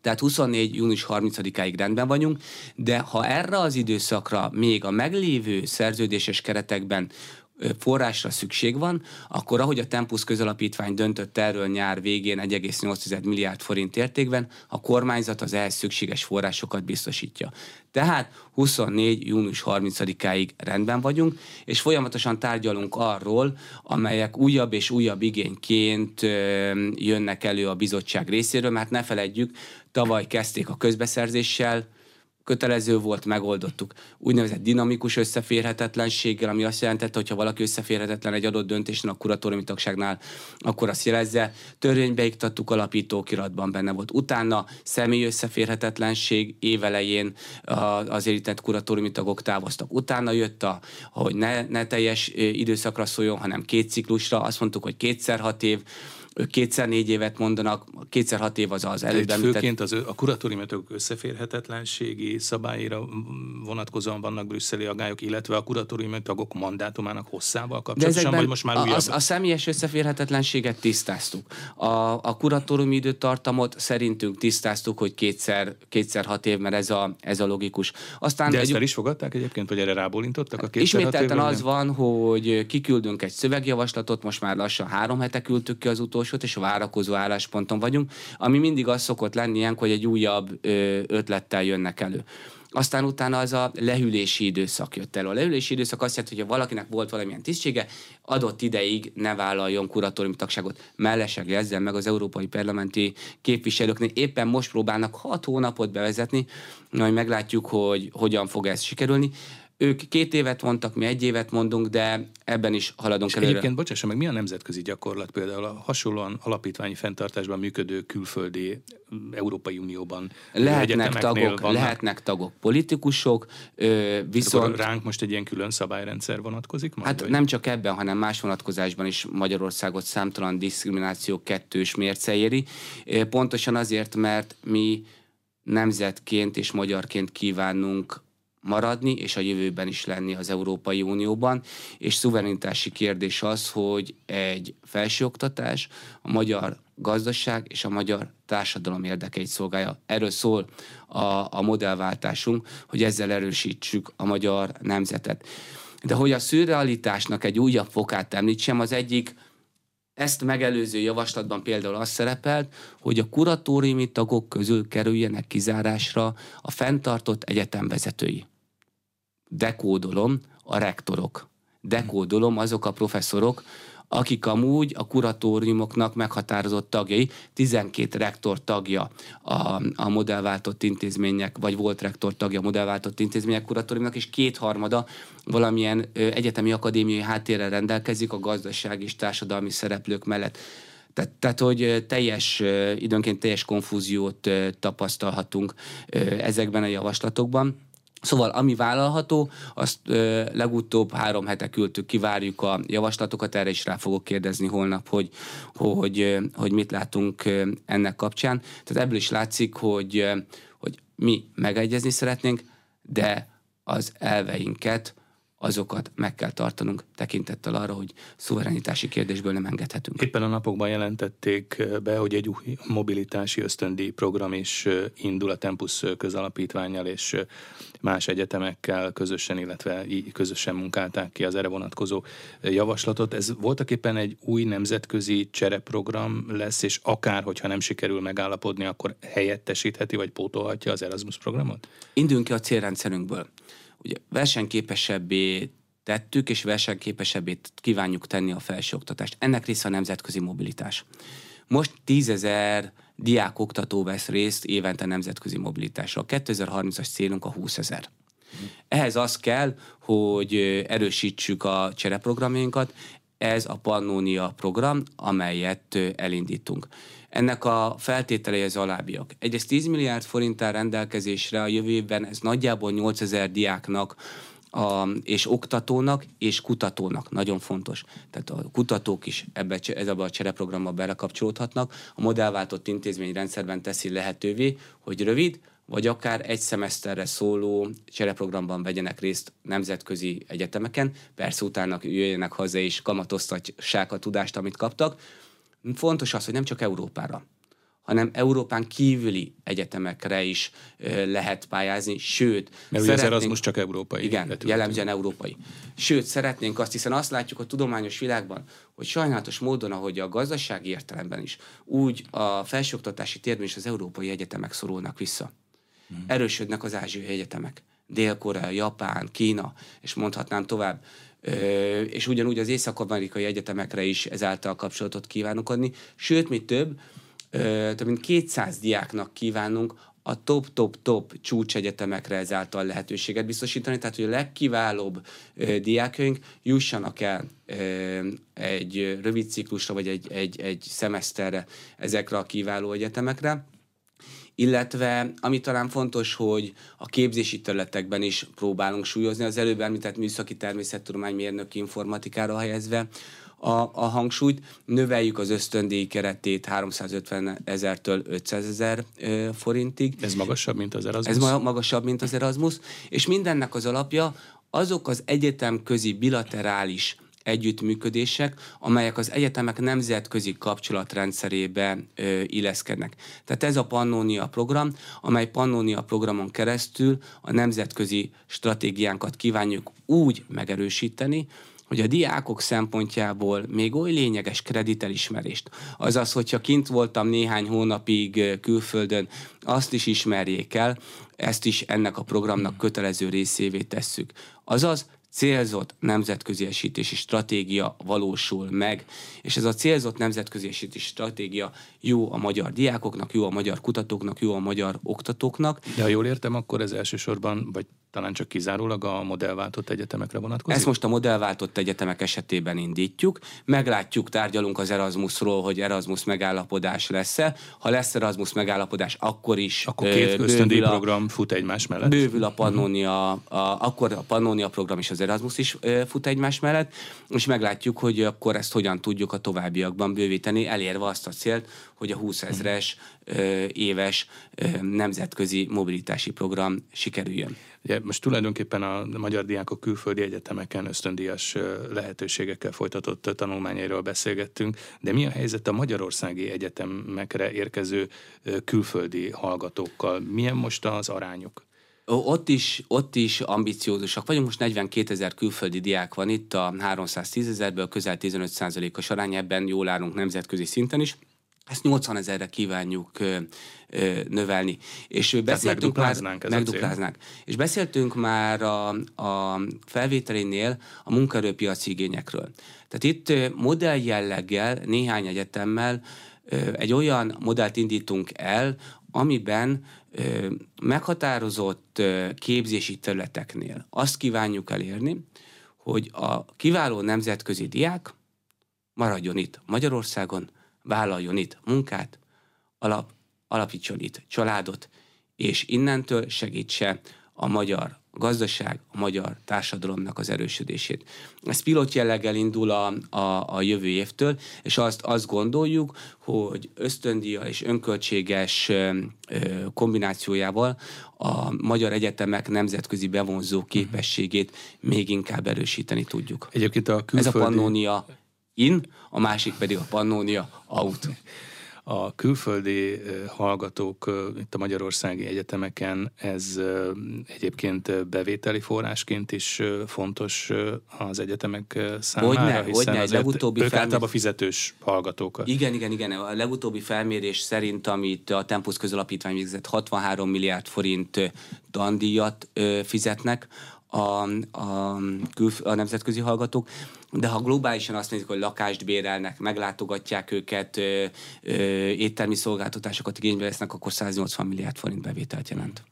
Tehát 24. június 30-áig rendben vagyunk, de ha erre az időszakra még a meglévő szerződéses keretekben forrásra szükség van, akkor ahogy a Tempus közalapítvány döntött erről nyár végén 1,8 milliárd forint értékben, a kormányzat az ehhez szükséges forrásokat biztosítja. Tehát 24. június 30-áig rendben vagyunk, és folyamatosan tárgyalunk arról, amelyek újabb és újabb igényként jönnek elő a bizottság részéről, mert ne feledjük, tavaly kezdték a közbeszerzéssel, kötelező volt, megoldottuk. Úgynevezett dinamikus összeférhetetlenséggel, ami azt jelentette, hogy ha valaki összeférhetetlen egy adott döntésnél a kuratóriumi tagságnál, akkor azt jelezze. Törvénybe iktattuk, alapítókiratban benne volt. Utána személy összeférhetetlenség évelején az érintett kuratóriumi tagok távoztak. Utána jött, a, hogy ne, ne teljes időszakra szóljon, hanem két ciklusra. Azt mondtuk, hogy kétszer hat év ők kétszer négy évet mondanak, kétszer hat év az az előbb Főként az, a kuratóriumok összeférhetetlenségi szabályira vonatkozóan vannak brüsszeli agályok, illetve a kuratóriumi tagok mandátumának hosszával kapcsolatosan, vagy most már a, újabb? A, a személyes összeférhetetlenséget tisztáztuk. A, a kuratóriumi időtartamot szerintünk tisztáztuk, hogy kétszer, kétszer hat év, mert ez a, ez a logikus. Aztán De ezt egy, el is fogadták egyébként, vagy erre rábólintottak a kétszer Ismételten az van, hogy kiküldünk egy szövegjavaslatot, most már lassan három hete küldtük ki az utolsót, és várakozó állásponton vagyunk, ami mindig az szokott lenni ilyenkor, hogy egy újabb ötlettel jönnek elő. Aztán utána az a lehűlési időszak jött elő. A lehűlési időszak azt jelenti, hogy ha valakinek volt valamilyen tisztsége, adott ideig ne vállaljon kuratóriumi tagságot. Mellesleg ezzel meg az európai parlamenti képviselőknél éppen most próbálnak hat hónapot bevezetni, majd meglátjuk, hogy hogyan fog ez sikerülni. Ők két évet mondtak, mi egy évet mondunk, de ebben is haladunk és előre. Egyébként, bocsássa meg, mi a nemzetközi gyakorlat például a hasonlóan alapítványi fenntartásban működő külföldi Európai Unióban lehetnek tagok, vannak. lehetnek tagok, politikusok, viszont... Akkor ránk most egy ilyen külön szabályrendszer vonatkozik? Majd, hát vagy? nem csak ebben, hanem más vonatkozásban is Magyarországot számtalan diszkrimináció kettős mérce éri. Pontosan azért, mert mi nemzetként és magyarként kívánunk maradni, és a jövőben is lenni az Európai Unióban, és szuverenitási kérdés az, hogy egy felsőoktatás a magyar gazdaság és a magyar társadalom érdekeit szolgálja. Erről szól a, a modellváltásunk, hogy ezzel erősítsük a magyar nemzetet. De hogy a szürrealitásnak egy újabb fokát említsem, az egyik ezt megelőző javaslatban például az szerepelt, hogy a kuratóriumi tagok közül kerüljenek kizárásra a fenntartott egyetemvezetői dekódolom a rektorok. Dekódolom azok a professzorok, akik amúgy a kuratóriumoknak meghatározott tagjai, 12 rektor tagja a, a modellváltott intézmények, vagy volt rektor tagja a modellváltott intézmények kuratóriumnak, és kétharmada valamilyen egyetemi akadémiai háttérrel rendelkezik a gazdaság és társadalmi szereplők mellett. Tehát, tehát, hogy teljes, időnként teljes konfúziót tapasztalhatunk ezekben a javaslatokban. Szóval ami vállalható, azt ö, legutóbb három hete küldtük, kivárjuk a javaslatokat, erre is rá fogok kérdezni holnap, hogy, hogy, hogy mit látunk ennek kapcsán. Tehát ebből is látszik, hogy, hogy mi megegyezni szeretnénk, de az elveinket azokat meg kell tartanunk tekintettel arra, hogy szuverenitási kérdésből nem engedhetünk. Éppen a napokban jelentették be, hogy egy új mobilitási ösztöndi program is indul a Tempus közalapítványjal és más egyetemekkel közösen, illetve közösen munkálták ki az erre vonatkozó javaslatot. Ez voltak éppen egy új nemzetközi csereprogram lesz, és akár, hogyha nem sikerül megállapodni, akkor helyettesítheti vagy pótolhatja az Erasmus programot? Induljunk ki a célrendszerünkből ugye versenyképesebbé tettük, és versenyképesebbé kívánjuk tenni a felsőoktatást. Ennek része a nemzetközi mobilitás. Most tízezer diák oktató vesz részt évente nemzetközi mobilitásra. A 2030-as célunk a 20 ezer. Ehhez az kell, hogy erősítsük a csereprogramjainkat, ez a Pannonia program, amelyet elindítunk. Ennek a feltételei az alábbiak. Egyrészt 10 milliárd forint áll rendelkezésre a jövő évben, ez nagyjából 8000 diáknak a, és oktatónak és kutatónak. Nagyon fontos. Tehát a kutatók is ebbe, ebbe a csereprogramba belekapcsolódhatnak. A modellváltott intézményrendszerben teszi lehetővé, hogy rövid, vagy akár egy szemeszterre szóló csereprogramban vegyenek részt nemzetközi egyetemeken. Persze utána jöjjenek haza és kamatoztassák a tudást, amit kaptak Fontos az, hogy nem csak Európára, hanem Európán kívüli egyetemekre is lehet pályázni, sőt... Mert ugye az Erasmus csak európai. Igen, jellemzően európai. Sőt, szeretnénk azt, hiszen azt látjuk a tudományos világban, hogy sajnálatos módon, ahogy a gazdasági értelemben is, úgy a felsőoktatási térben is az európai egyetemek szorulnak vissza. Hmm. Erősödnek az ázsiai egyetemek. Dél-Korea, Japán, Kína, és mondhatnám tovább és ugyanúgy az észak-amerikai egyetemekre is ezáltal kapcsolatot kívánunk adni. Sőt, mi több, több mint 200 diáknak kívánunk a top-top-top csúcsegyetemekre ezáltal lehetőséget biztosítani, tehát hogy a legkiválóbb ö, diákjaink jussanak el ö, egy rövid ciklusra, vagy egy, egy, egy szemeszterre ezekre a kiváló egyetemekre illetve ami talán fontos, hogy a képzési területekben is próbálunk súlyozni, az előbb említett műszaki természettudomány mérnöki informatikára helyezve, a, a hangsúlyt, növeljük az ösztöndíj keretét 350 ezertől 500 ezer forintig. Ez magasabb, mint az Erasmus? Ez magasabb, mint az Erasmus, és mindennek az alapja azok az egyetemközi bilaterális együttműködések, amelyek az egyetemek nemzetközi kapcsolatrendszerébe ö, illeszkednek. Tehát ez a Pannonia program, amely Pannonia programon keresztül a nemzetközi stratégiánkat kívánjuk úgy megerősíteni, hogy a diákok szempontjából még oly lényeges kreditelismerést, azaz, hogyha kint voltam néhány hónapig külföldön, azt is ismerjék el, ezt is ennek a programnak kötelező részévé tesszük. Azaz, célzott nemzetközi esítési stratégia valósul meg, és ez a célzott nemzetközi esítési stratégia jó a magyar diákoknak, jó a magyar kutatóknak, jó a magyar oktatóknak. De ha jól értem, akkor ez elsősorban, vagy talán csak kizárólag a modellváltott egyetemekre vonatkozik? Ezt most a modellváltott egyetemek esetében indítjuk. Meglátjuk, tárgyalunk az Erasmusról, hogy Erasmus megállapodás lesz-e. Ha lesz Erasmus megállapodás, akkor is Akkor két ösztöndíj program fut egymás mellett? Bővül a Pannonia, a, akkor a Pannonia program és az Erasmus is fut egymás mellett, és meglátjuk, hogy akkor ezt hogyan tudjuk a továbbiakban bővíteni, elérve azt a célt, hogy a 20 ezres éves nemzetközi mobilitási program sikerüljön. Ugye most tulajdonképpen a magyar diákok külföldi egyetemeken ösztöndíjas lehetőségekkel folytatott tanulmányairól beszélgettünk, de mi a helyzet a magyarországi egyetemekre érkező külföldi hallgatókkal? Milyen most az arányuk? Ott is, ott is ambiciózusak vagyunk, most 42 ezer külföldi diák van itt, a 310 ezerből közel 15% os arány, ebben jól állunk nemzetközi szinten is. Ezt 80 ezerre kívánjuk ö, ö, növelni. És beszéltünk már, megdupláznánk. És beszéltünk már a, a felvételénél a munkaerőpiaci igényekről. Tehát itt modell jelleggel, néhány egyetemmel ö, egy olyan modellt indítunk el, amiben ö, meghatározott ö, képzési területeknél azt kívánjuk elérni, hogy a kiváló nemzetközi diák maradjon itt Magyarországon, vállaljon itt munkát, alap, alapítson itt családot, és innentől segítse a magyar gazdaság, a magyar társadalomnak az erősödését. Ez pilot jelleggel indul a, a, a jövő évtől, és azt, azt gondoljuk, hogy ösztöndíja és önköltséges ö, kombinációjával a magyar egyetemek nemzetközi bevonzó képességét még inkább erősíteni tudjuk. Egyébként a külföldi... Ez a Pannonia in, a másik pedig a Pannonia out. A külföldi hallgatók itt a magyarországi egyetemeken ez egyébként bevételi forrásként is fontos az egyetemek számára, hogyne, hiszen hogyne, egy legutóbbi ők általában fizetős hallgatók. Igen, igen, igen. A legutóbbi felmérés szerint, amit a Tempus közalapítvány végzett, 63 milliárd forint dandíjat fizetnek a, a, a nemzetközi hallgatók, de ha globálisan azt nézzük, hogy lakást bérelnek, meglátogatják őket, ö, ö, éttermi szolgáltatásokat igénybe vesznek, akkor 180 milliárd forint bevételt jelent.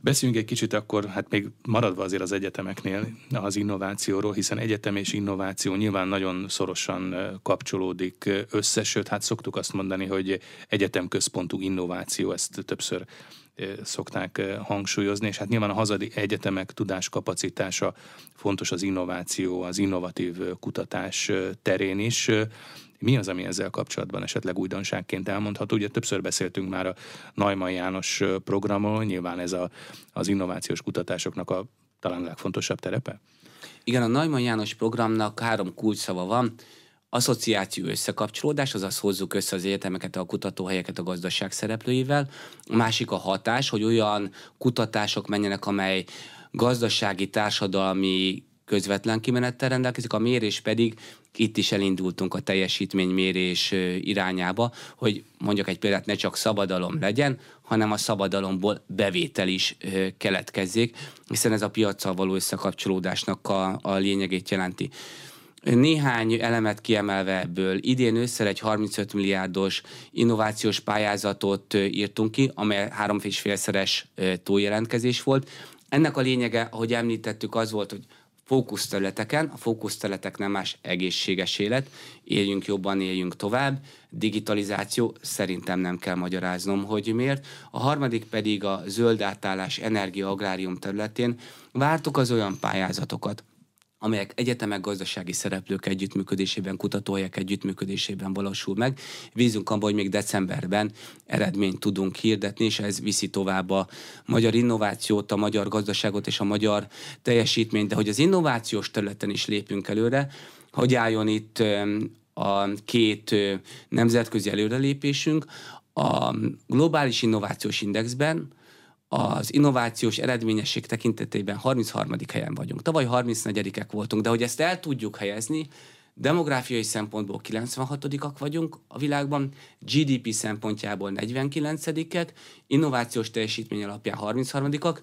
Beszéljünk egy kicsit akkor, hát még maradva azért az egyetemeknél az innovációról, hiszen egyetem és innováció nyilván nagyon szorosan kapcsolódik össze, sőt, hát szoktuk azt mondani, hogy egyetemközpontú innováció, ezt többször szokták hangsúlyozni, és hát nyilván a hazadi egyetemek tudáskapacitása fontos az innováció, az innovatív kutatás terén is. Mi az, ami ezzel kapcsolatban esetleg újdonságként elmondható? Ugye többször beszéltünk már a Neumann János programról, nyilván ez a, az innovációs kutatásoknak a talán legfontosabb terepe? Igen, a Neumann János programnak három kulcsszava van asszociáció összekapcsolódás, azaz hozzuk össze az egyetemeket, a kutatóhelyeket a gazdaság szereplőivel. A másik a hatás, hogy olyan kutatások menjenek, amely gazdasági, társadalmi közvetlen kimenettel rendelkezik, a mérés pedig itt is elindultunk a teljesítménymérés irányába, hogy mondjuk egy példát ne csak szabadalom legyen, hanem a szabadalomból bevétel is keletkezzék, hiszen ez a piacsal való összekapcsolódásnak a, a lényegét jelenti. Néhány elemet kiemelve ebből, idén ősszel egy 35 milliárdos innovációs pályázatot írtunk ki, amely három és félszeres túljelentkezés volt. Ennek a lényege, ahogy említettük, az volt, hogy fókuszterületeken, a fókuszterületek nem más egészséges élet, éljünk jobban, éljünk tovább, digitalizáció, szerintem nem kell magyaráznom, hogy miért. A harmadik pedig a zöld átállás energia agrárium területén vártuk az olyan pályázatokat, amelyek egyetemek gazdasági szereplők együttműködésében, kutatóhelyek együttműködésében valósul meg. Bízunk abban, hogy még decemberben eredményt tudunk hirdetni, és ez viszi tovább a magyar innovációt, a magyar gazdaságot és a magyar teljesítményt, de hogy az innovációs területen is lépünk előre, hogy álljon itt a két nemzetközi előrelépésünk. A globális innovációs indexben az innovációs eredményesség tekintetében 33. helyen vagyunk. Tavaly 34-ek voltunk, de hogy ezt el tudjuk helyezni, demográfiai szempontból 96-ak vagyunk a világban, GDP szempontjából 49-ek, innovációs teljesítmény alapján 33-ak,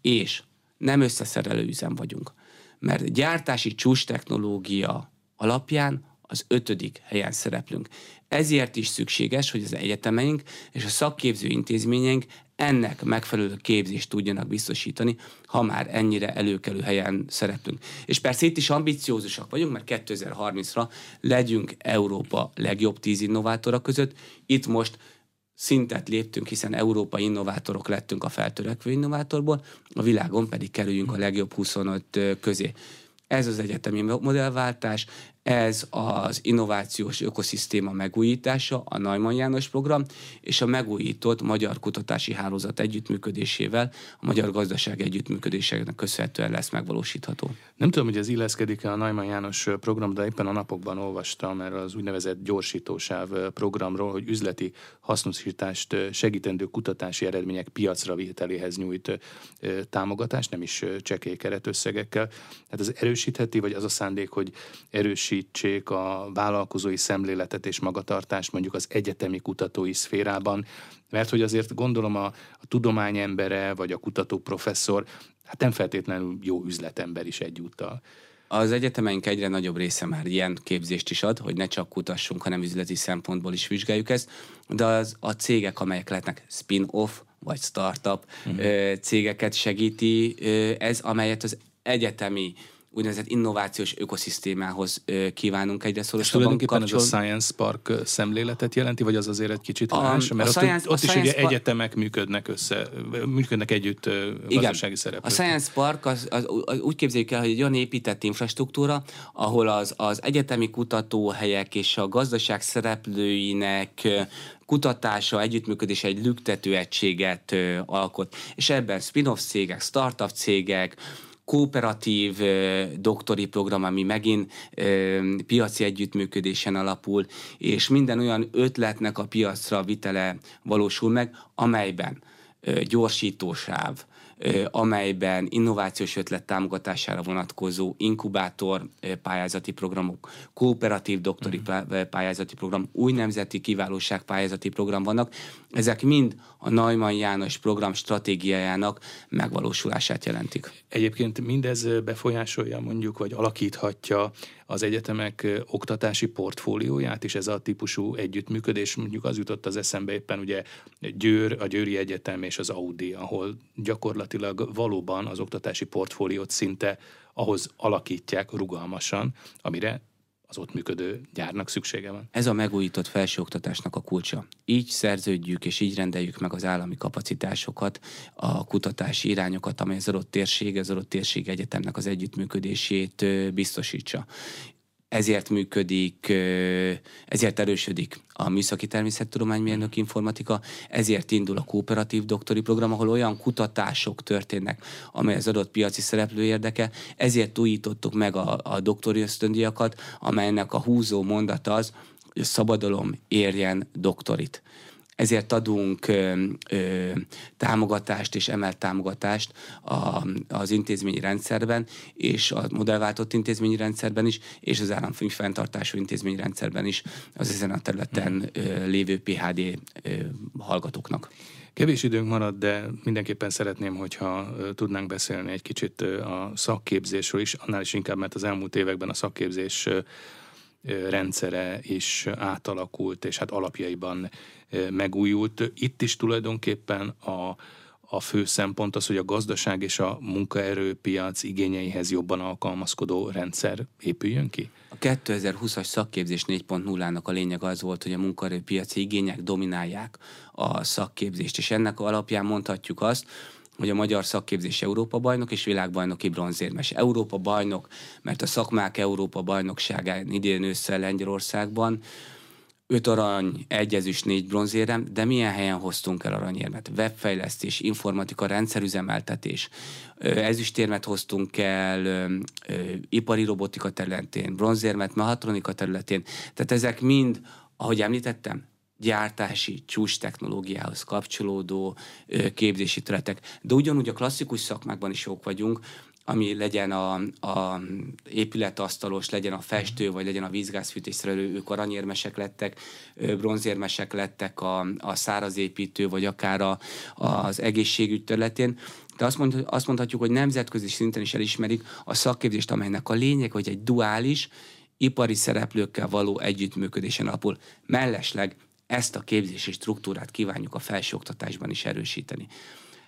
és nem összeszerelő üzem vagyunk. Mert gyártási csúcs technológia alapján az ötödik helyen szereplünk. Ezért is szükséges, hogy az egyetemeink és a szakképző intézményeink ennek megfelelő képzést tudjanak biztosítani, ha már ennyire előkelő helyen szereplünk. És persze itt is ambiciózusak vagyunk, mert 2030-ra legyünk Európa legjobb tíz innovátora között. Itt most szintet léptünk, hiszen európai innovátorok lettünk a feltörekvő innovátorból, a világon pedig kerüljünk a legjobb 25 közé. Ez az egyetemi modellváltás, ez az innovációs ökoszisztéma megújítása, a Neumann János program, és a megújított Magyar Kutatási Hálózat együttműködésével, a Magyar Gazdaság együttműködésének köszönhetően lesz megvalósítható. Nem tudom, hogy ez illeszkedik-e a Neumann János program, de éppen a napokban olvastam erről az úgynevezett gyorsítósáv programról, hogy üzleti hasznosítást segítendő kutatási eredmények piacra vételéhez nyújt támogatást, nem is csekély keretösszegekkel. Hát ez erősítheti, vagy az a szándék, hogy erősít erősítsék a vállalkozói szemléletet és magatartást mondjuk az egyetemi kutatói szférában, mert hogy azért gondolom a, a tudomány embere vagy a kutató professzor, hát nem feltétlenül jó üzletember is egyúttal. Az egyetemeink egyre nagyobb része már ilyen képzést is ad, hogy ne csak kutassunk, hanem üzleti szempontból is vizsgáljuk ezt, de az a cégek, amelyek lehetnek spin-off vagy startup uh-huh. cégeket segíti ez, amelyet az egyetemi úgynevezett innovációs ökoszisztémához kívánunk egyre szorosabban kapcsolni. ez a Science Park szemléletet jelenti, vagy az azért egy kicsit a, más? Mert a ott, science, ott, ott is ugye Park... egyetemek működnek össze, működnek együtt gazdasági szereplők. A Science Park az, az, az, úgy képzeljük el, hogy egy olyan épített infrastruktúra, ahol az, az egyetemi kutatóhelyek és a gazdaság szereplőinek kutatása, együttműködés egy lüktető egységet alkot. És ebben spin-off cégek, startup cégek, kooperatív doktori program, ami megint piaci együttműködésen alapul, és minden olyan ötletnek a piacra vitele valósul meg, amelyben gyorsítósáv, amelyben innovációs ötlet támogatására vonatkozó inkubátor pályázati programok, kooperatív doktori uh-huh. pályázati program, új nemzeti kiválóság pályázati program vannak. Ezek mind a Neumann János program stratégiájának megvalósulását jelentik. Egyébként mindez befolyásolja mondjuk, vagy alakíthatja az egyetemek oktatási portfólióját is ez a típusú együttműködés. Mondjuk az jutott az eszembe éppen ugye Győr, a Győri Egyetem és az Audi, ahol gyakorlatilag valóban az oktatási portfóliót szinte ahhoz alakítják rugalmasan, amire az ott működő gyárnak szüksége van. Ez a megújított felsőoktatásnak a kulcsa. Így szerződjük és így rendeljük meg az állami kapacitásokat, a kutatási irányokat, amely az adott térség, az adott térség egyetemnek az együttműködését biztosítsa ezért működik, ezért erősödik a műszaki természettudománymérnök informatika, ezért indul a kooperatív doktori program, ahol olyan kutatások történnek, amely az adott piaci szereplő érdeke, ezért újítottuk meg a, a doktori ösztöndiakat, amelynek a húzó mondat az, hogy szabadalom érjen doktorit ezért adunk ö, ö, támogatást és emelt támogatást a, az intézményi rendszerben, és a modellváltott intézményi rendszerben is, és az államfőnk fenntartású intézményi rendszerben is az ezen a területen ö, lévő PHD ö, hallgatóknak. Kevés időnk marad, de mindenképpen szeretném, hogyha tudnánk beszélni egy kicsit a szakképzésről is, annál is inkább, mert az elmúlt években a szakképzés rendszere is átalakult, és hát alapjaiban megújult. Itt is tulajdonképpen a, a fő szempont az, hogy a gazdaság és a munkaerőpiac igényeihez jobban alkalmazkodó rendszer épüljön ki? A 2020-as szakképzés 4.0-nak a lényeg az volt, hogy a munkaerőpiaci igények dominálják a szakképzést, és ennek alapján mondhatjuk azt, hogy a magyar szakképzés Európa bajnok és világbajnoki bronzérmes. Európa bajnok, mert a szakmák Európa bajnokságán idén össze Lengyelországban öt arany, egy ezüst, négy bronzérem, de milyen helyen hoztunk el aranyérmet? Webfejlesztés, informatika, rendszerüzemeltetés, ezüstérmet hoztunk el ipari robotika területén, bronzérmet mehatronika területén. Tehát ezek mind, ahogy említettem, gyártási csúcs technológiához kapcsolódó képzési területek. De ugyanúgy a klasszikus szakmákban is jók vagyunk, ami legyen a, a épületasztalos, legyen a festő, vagy legyen a vízgázfűtésszerelő, ők aranyérmesek lettek, bronzérmesek lettek a, a szárazépítő, vagy akár a, az egészségügy területén. De azt, mond, azt mondhatjuk, hogy nemzetközi szinten is elismerik a szakképzést, amelynek a lényeg, hogy egy duális, ipari szereplőkkel való együttműködésen alapul. Mellesleg ezt a képzési struktúrát kívánjuk a felsőoktatásban is erősíteni.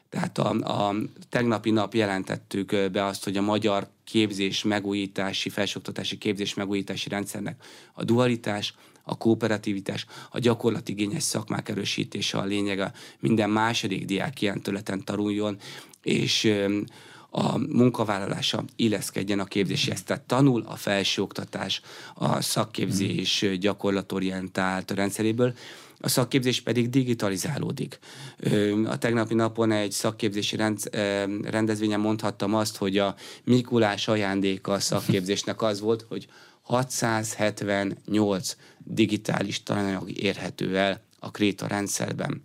Tehát a, a tegnapi nap jelentettük be azt, hogy a magyar képzés megújítási, felsőoktatási képzés megújítási rendszernek a dualitás, a kooperativitás, a gyakorlatigényes szakmák erősítése a lényege. Minden második diák ilyen területen tanuljon, és a munkavállalása illeszkedjen a képzéshez. Tehát tanul a felsőoktatás a szakképzés gyakorlatorientált rendszeréből, a szakképzés pedig digitalizálódik. A tegnapi napon egy szakképzési rendezvényen mondhattam azt, hogy a Mikulás ajándéka a szakképzésnek az volt, hogy 678 digitális tananyag érhető el a Kréta rendszerben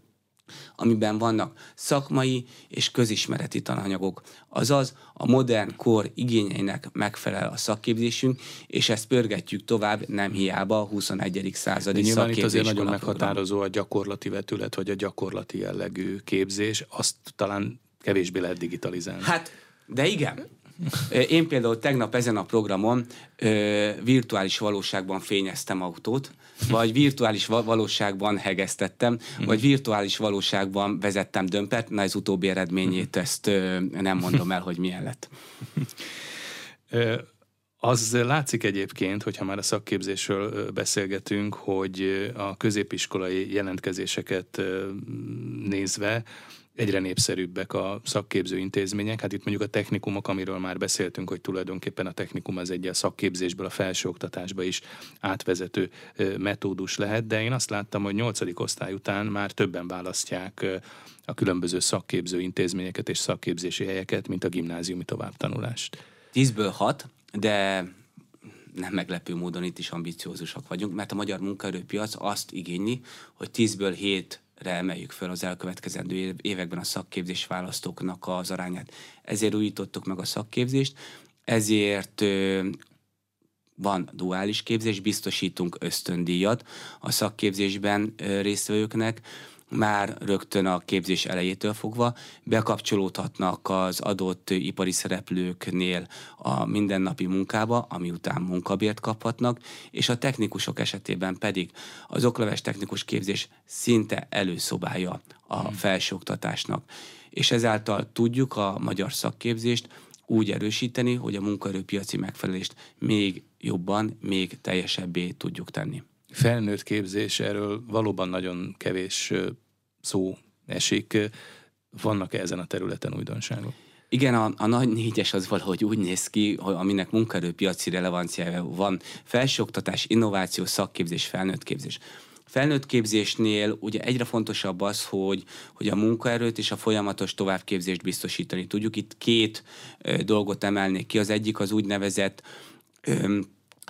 amiben vannak szakmai és közismereti tananyagok. Azaz a modern kor igényeinek megfelel a szakképzésünk, és ezt pörgetjük tovább, nem hiába a 21. századi nyilván itt azért nagyon meghatározó a gyakorlati vetület, vagy a gyakorlati jellegű képzés, azt talán kevésbé lehet digitalizálni. Hát, de igen, én például tegnap ezen a programon virtuális valóságban fényeztem autót, vagy virtuális valóságban hegesztettem, mm. vagy virtuális valóságban vezettem dömpert. Na ez utóbbi eredményét mhm. ezt nem mondom el, hogy milyen lett. Az látszik egyébként, hogyha már a szakképzésről beszélgetünk, hogy a középiskolai jelentkezéseket nézve egyre népszerűbbek a szakképző intézmények. Hát itt mondjuk a technikumok, amiről már beszéltünk, hogy tulajdonképpen a technikum az egy a szakképzésből a felsőoktatásba is átvezető metódus lehet, de én azt láttam, hogy nyolcadik osztály után már többen választják a különböző szakképző intézményeket és szakképzési helyeket, mint a gimnáziumi továbbtanulást. Tízből hat, de nem meglepő módon itt is ambiciózusak vagyunk, mert a magyar munkaerőpiac azt igényli, hogy tízből hét emeljük föl az elkövetkezendő években a szakképzés választóknak az arányát. Ezért újítottuk meg a szakképzést, ezért van duális képzés, biztosítunk ösztöndíjat a szakképzésben résztvevőknek, már rögtön a képzés elejétől fogva bekapcsolódhatnak az adott ipari szereplőknél a mindennapi munkába, ami után munkabért kaphatnak, és a technikusok esetében pedig az okleves technikus képzés szinte előszobája a hmm. felsőoktatásnak. És ezáltal tudjuk a magyar szakképzést úgy erősíteni, hogy a munkaerőpiaci megfelelést még jobban, még teljesebbé tudjuk tenni felnőtt képzés, erről valóban nagyon kevés szó esik. Vannak-e ezen a területen újdonságok? Igen, a, a nagy négyes az valahogy úgy néz ki, hogy aminek munkaerőpiaci relevanciája van. Felsőoktatás, innováció, szakképzés, felnőtt képzés. Felnőtt képzésnél ugye egyre fontosabb az, hogy, hogy a munkaerőt és a folyamatos továbbképzést biztosítani tudjuk. Itt két ö, dolgot emelnék ki. Az egyik az úgynevezett ö,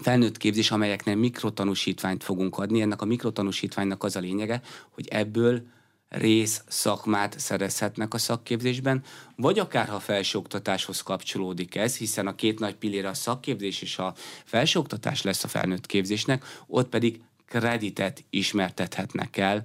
felnőtt képzés, amelyeknél mikrotanúsítványt fogunk adni. Ennek a mikrotanúsítványnak az a lényege, hogy ebből rész szakmát szerezhetnek a szakképzésben, vagy akár ha felsőoktatáshoz kapcsolódik ez, hiszen a két nagy pillére a szakképzés és a felsőoktatás lesz a felnőtt képzésnek, ott pedig kreditet ismertethetnek el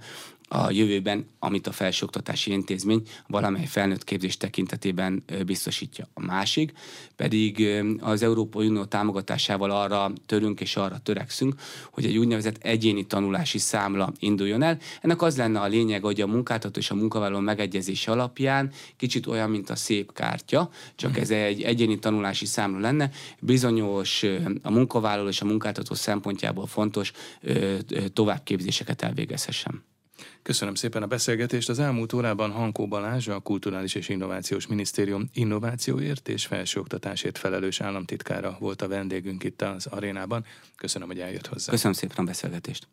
a jövőben, amit a felsőoktatási intézmény valamely felnőtt képzés tekintetében biztosítja. A másik pedig az Európai Unió támogatásával arra törünk és arra törekszünk, hogy egy úgynevezett egyéni tanulási számla induljon el. Ennek az lenne a lényeg, hogy a munkáltató és a munkavállaló megegyezés alapján kicsit olyan, mint a szép kártya, csak mhm. ez egy egyéni tanulási számla lenne, bizonyos a munkavállaló és a munkáltató szempontjából fontos továbbképzéseket elvégezhessen. Köszönöm szépen a beszélgetést. Az elmúlt órában Hankó Balázs, a Kulturális és Innovációs Minisztérium innovációért és felsőoktatásért felelős államtitkára volt a vendégünk itt az arénában. Köszönöm, hogy eljött hozzá. Köszönöm szépen a beszélgetést.